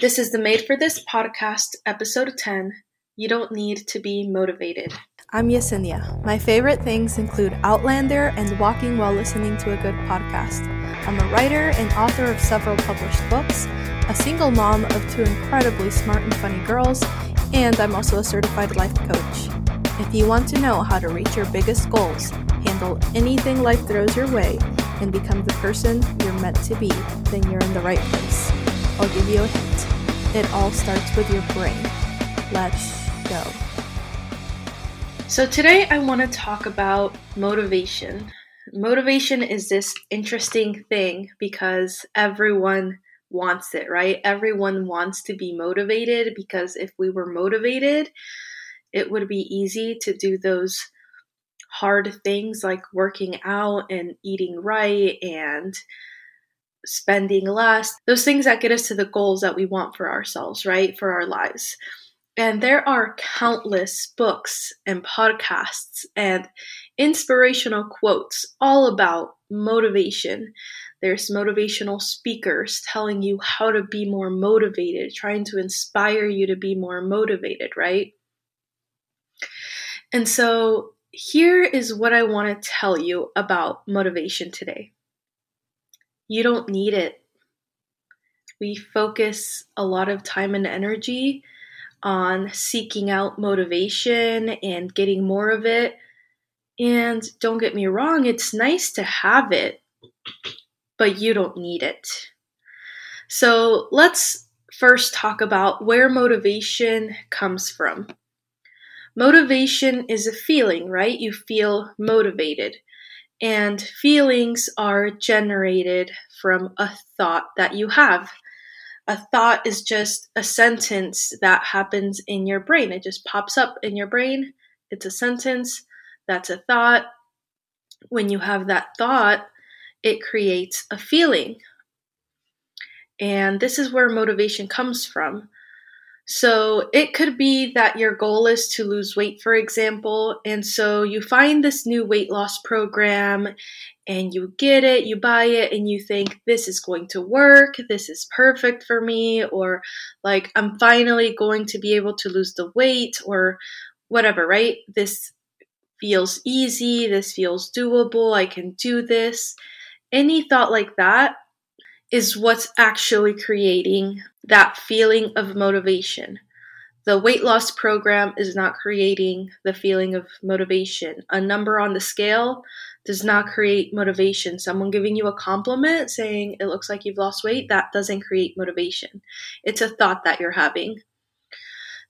This is the Made for This podcast, episode 10. You don't need to be motivated. I'm Yesenia. My favorite things include Outlander and walking while listening to a good podcast. I'm a writer and author of several published books, a single mom of two incredibly smart and funny girls, and I'm also a certified life coach. If you want to know how to reach your biggest goals, handle anything life throws your way, and become the person you're meant to be, then you're in the right place. I'll give you a hint. It all starts with your brain. Let's go. So, today I want to talk about motivation. Motivation is this interesting thing because everyone wants it, right? Everyone wants to be motivated because if we were motivated, it would be easy to do those hard things like working out and eating right and spending less, those things that get us to the goals that we want for ourselves, right? For our lives. And there are countless books and podcasts and inspirational quotes all about motivation. There's motivational speakers telling you how to be more motivated, trying to inspire you to be more motivated, right? And so here is what I want to tell you about motivation today. You don't need it. We focus a lot of time and energy on seeking out motivation and getting more of it. And don't get me wrong, it's nice to have it, but you don't need it. So let's first talk about where motivation comes from. Motivation is a feeling, right? You feel motivated. And feelings are generated from a thought that you have. A thought is just a sentence that happens in your brain. It just pops up in your brain. It's a sentence. That's a thought. When you have that thought, it creates a feeling. And this is where motivation comes from. So it could be that your goal is to lose weight, for example. And so you find this new weight loss program and you get it, you buy it, and you think, this is going to work, this is perfect for me, or like, I'm finally going to be able to lose the weight, or whatever, right? This feels easy, this feels doable, I can do this. Any thought like that is what's actually creating that feeling of motivation. The weight loss program is not creating the feeling of motivation. A number on the scale does not create motivation. Someone giving you a compliment saying it looks like you've lost weight, that doesn't create motivation. It's a thought that you're having.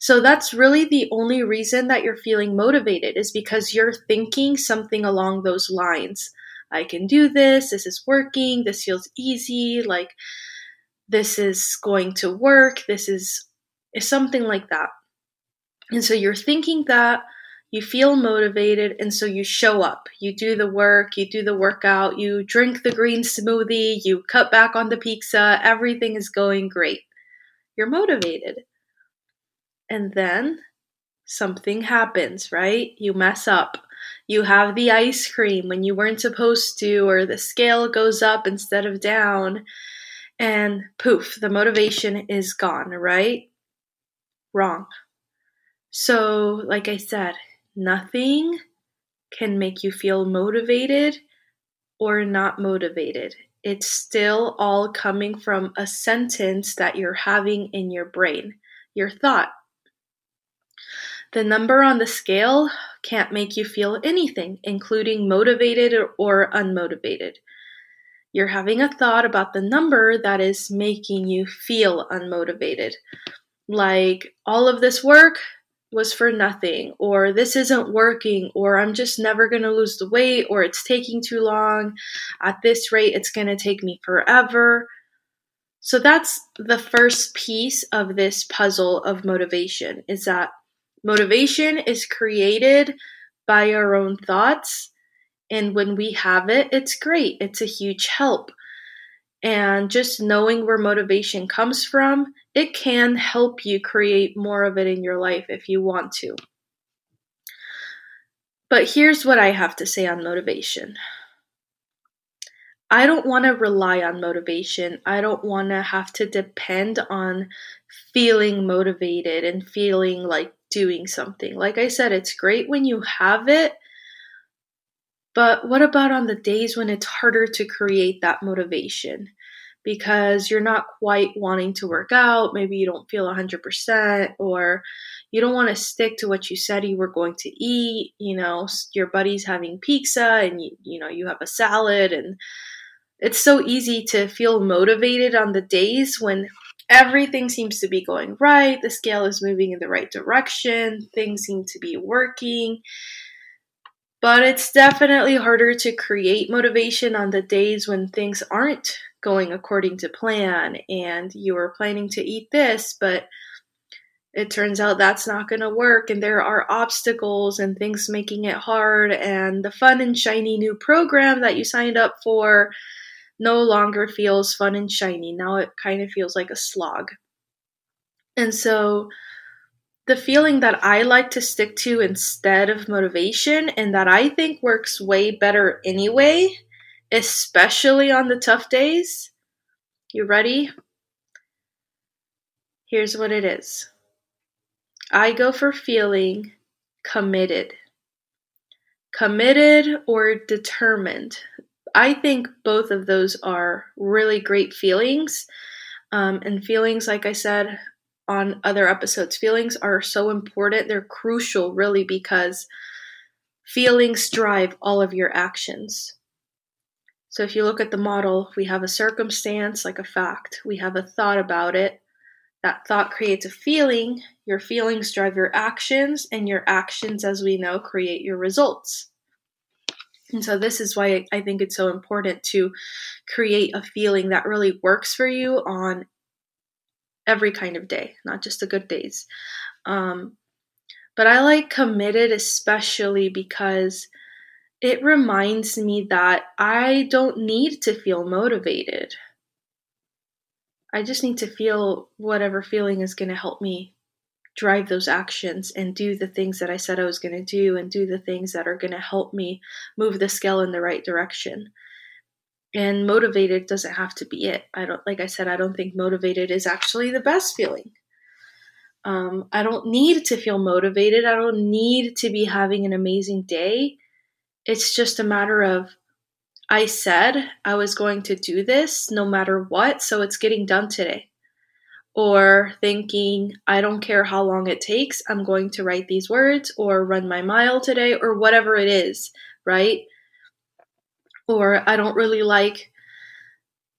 So that's really the only reason that you're feeling motivated is because you're thinking something along those lines. I can do this, this is working, this feels easy, like this is going to work, this is, is something like that. And so you're thinking that you feel motivated and so you show up. You do the work you do the workout you drink the green smoothie you cut back on the pizza everything is going great. You're motivated. And then something happens right? You mess up you have the ice cream when you weren't supposed to or the scale goes up instead of down and poof, the motivation is gone, right? Wrong. So, like I said, nothing can make you feel motivated or not motivated. It's still all coming from a sentence that you're having in your brain, your thought. The number on the scale can't make you feel anything, including motivated or, unmotivated. You're having a thought about the number that is making you feel unmotivated. Like, all of this work was for nothing, or this isn't working, or I'm just never going to lose the weight, or it's taking too long. At this rate, it's going to take me forever. So that's the first piece of this puzzle of motivation is that motivation is created by our own thoughts and when we have it, it's great. It's a huge help. And just knowing where motivation comes from, it can help you create more of it in your life if you want to. But here's what I have to say on motivation I don't want to rely on motivation. I don't want to have to depend on feeling motivated and feeling like doing something. Like I said, it's great when you have it, but what about on the days when it's harder to create that motivation? Because you're not quite wanting to work out, maybe you don't feel 100%, or you don't want to stick to what you said you were going to eat. You know, your buddy's having pizza and you, you know, you have a salad and it's so easy to feel motivated on the days when everything seems to be going right, the scale is moving in the right direction, things seem to be working. But it's definitely harder to create motivation on the days when things aren't going according to plan and you were planning to eat this, but it turns out that's not going to work and there are obstacles and things making it hard and the fun and shiny new program that you signed up for no longer feels fun and shiny. Now it kind of feels like a slog. And so the feeling that I like to stick to instead of motivation and that I think works way better anyway, especially on the tough days. You ready? Here's what it is I go for feeling committed. Committed or determined. I think both of those are really great feelings. Um, and feelings, like I said on other episodes, feelings are so important. They're crucial, really, because feelings drive all of your actions. So if you look at the model, we have a circumstance, like a fact, we have a thought about it. That thought creates a feeling. Your feelings drive your actions, and your actions, as we know, create your results. And so, this is why I think it's so important to create a feeling that really works for you on every kind of day, not just the good days. Um, but I like committed especially because it reminds me that I don't need to feel motivated. I just need to feel whatever feeling is going to help me drive those actions and do the things that I said I was going to do and do the things that are going to help me move the scale in the right direction. And motivated doesn't have to be it. I don't, like I said, I don't think motivated is actually the best feeling. Um, I don't need to feel motivated. I don't need to be having an amazing day. It's just a matter of I said I was going to do this no matter what, so it's getting done today or thinking, I don't care how long it takes, I'm going to write these words or run my mile today or whatever it is, right? Or I don't really like,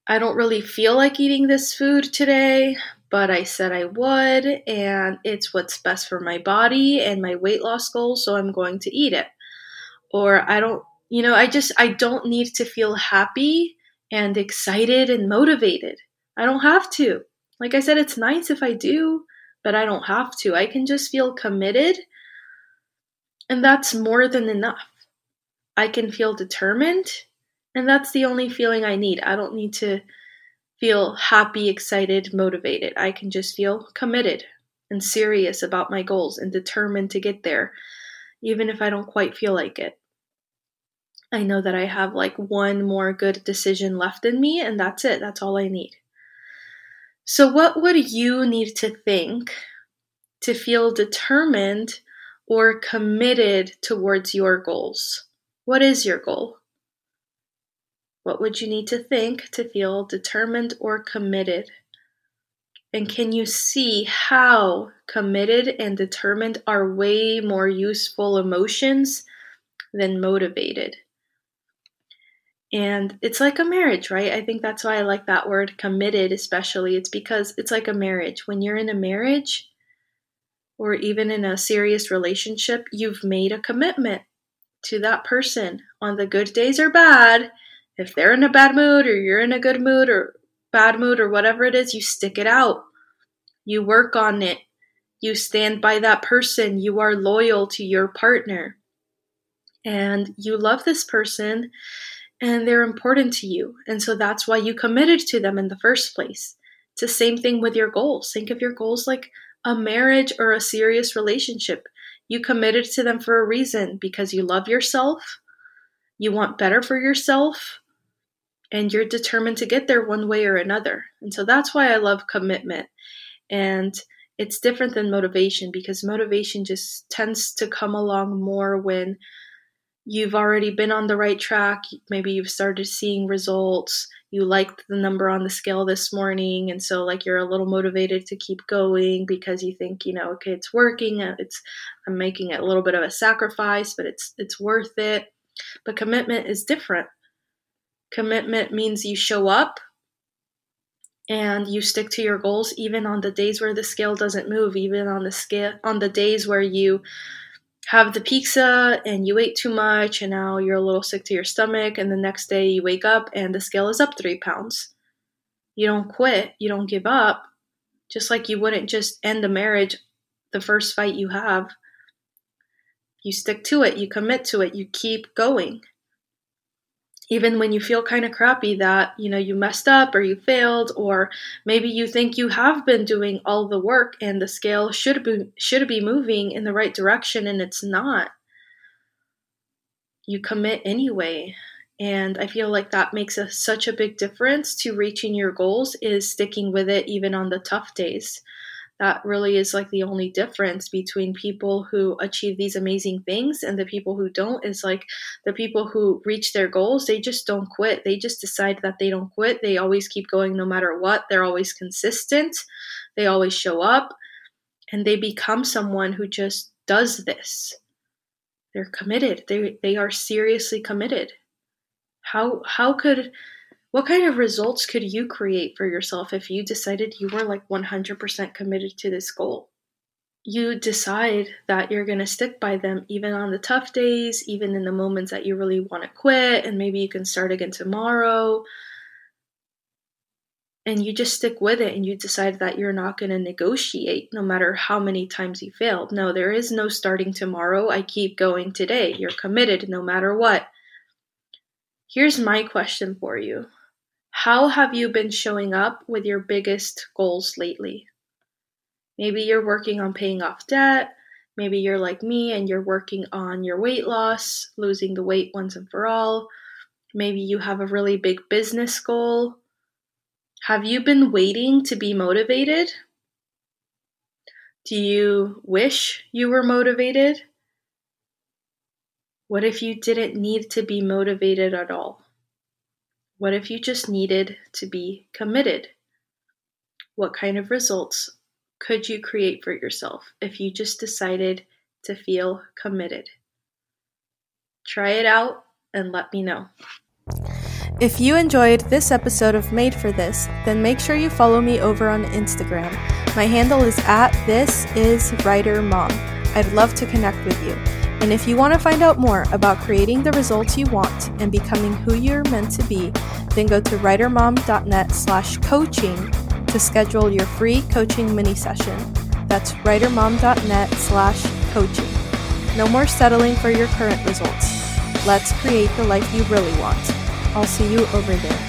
I don't really feel like eating this food today, but I said I would, and it's what's best for my body and my weight loss goals, so I'm going to eat it. Or I don't, you know, I just, I don't need to feel happy and excited and motivated. I don't have to. Like I said, it's nice if I do, but I don't have to. I can just feel committed, and that's more than enough. I can feel determined, and that's the only feeling I need. I don't need to feel happy, excited, motivated. I can just feel committed and serious about my goals and determined to get there, even if I don't quite feel like it. I know that I have like one more good decision left in me, and that's it. That's all I need. So, what would you need to think to feel determined or committed towards your goals? What is your goal? What would you need to think to feel determined or committed? And can you see how committed and determined are way more useful emotions than motivated? And it's like a marriage, right? I think that's why I like that word committed, especially. It's because it's like a marriage. When you're in a marriage or even in a serious relationship, you've made a commitment to that person on the good days or bad. If they're in a bad mood or you're in a good mood or bad mood or whatever it is, you stick it out. You work on it. You stand by that person. You are loyal to your partner. And you love this person and they're important to you. And so that's why you committed to them in the first place. It's the same thing with your goals. Think of your goals like a marriage or a serious relationship. You committed to them for a reason because you love yourself, you want better for yourself, and you're determined to get there one way or another. And so that's why I love commitment. And it's different than motivation because motivation just tends to come along more when you've already been on the right track. Maybe you've started seeing results. You liked the number on the scale this morning. And so, like, you're a little motivated to keep going because you think, you know, okay, it's working. Uh, it's, I'm making a little bit of a sacrifice, but it's, it's worth it. But commitment is different. Commitment means you show up and you stick to your goals even on the days where the scale doesn't move, even on the scale on the days where you have the pizza and you ate too much and now you're a little sick to your stomach and the next day you wake up and the scale is up three pounds. You don't quit, you don't give up, just like you wouldn't just end a marriage the first fight you have. You stick to it, you commit to it, you keep going even when you feel kind of crappy that you know you messed up or you failed or maybe you think you have been doing all the work and the scale should be should be moving in the right direction and it's not. You commit anyway. And i feel like that makes a, such a big difference to reaching your goals is sticking with it even on the tough days that really is like the only difference between people who achieve these amazing things and the people who don't is like the people who reach their goals they just don't quit. They just decide that they don't quit. They always keep going no matter what. They're always consistent. They always show up. And they become someone who just does this. They're committed. They they are seriously committed. How how could what kind of results could you create for yourself if you decided you were like 100% committed to this goal? You decide that you're going to stick by them even on the tough days, even in the moments that you really want to quit, and maybe you can start again tomorrow. And you just stick with it and you decide that you're not going to negotiate no matter how many times you failed. No, there is no starting tomorrow. I keep going today. You're committed no matter what. Here's my question for you how have you been showing up with your biggest goals lately? Maybe you're working on paying off debt. Maybe you're like me and you're working on your weight loss, losing the weight once and for all. Maybe you have a really big business goal. Have you been waiting to be motivated? Do you wish you were motivated? What if you didn't need to be motivated at all? What if you just needed to be committed? What kind of results could you create for yourself if you just decided to feel committed? Try it out and let me know. If you enjoyed this episode of Made for This, then make sure you follow me over on Instagram. My handle is at this is writer mom. I'd love to connect with you. And if you want to find out more about creating the results you want and becoming who you're meant to be, then go to writermom.net slash coaching to schedule your free coaching mini session. That's writermom.net slash coaching. No more settling for your current results. Let's create the life you really want. I'll see you over there.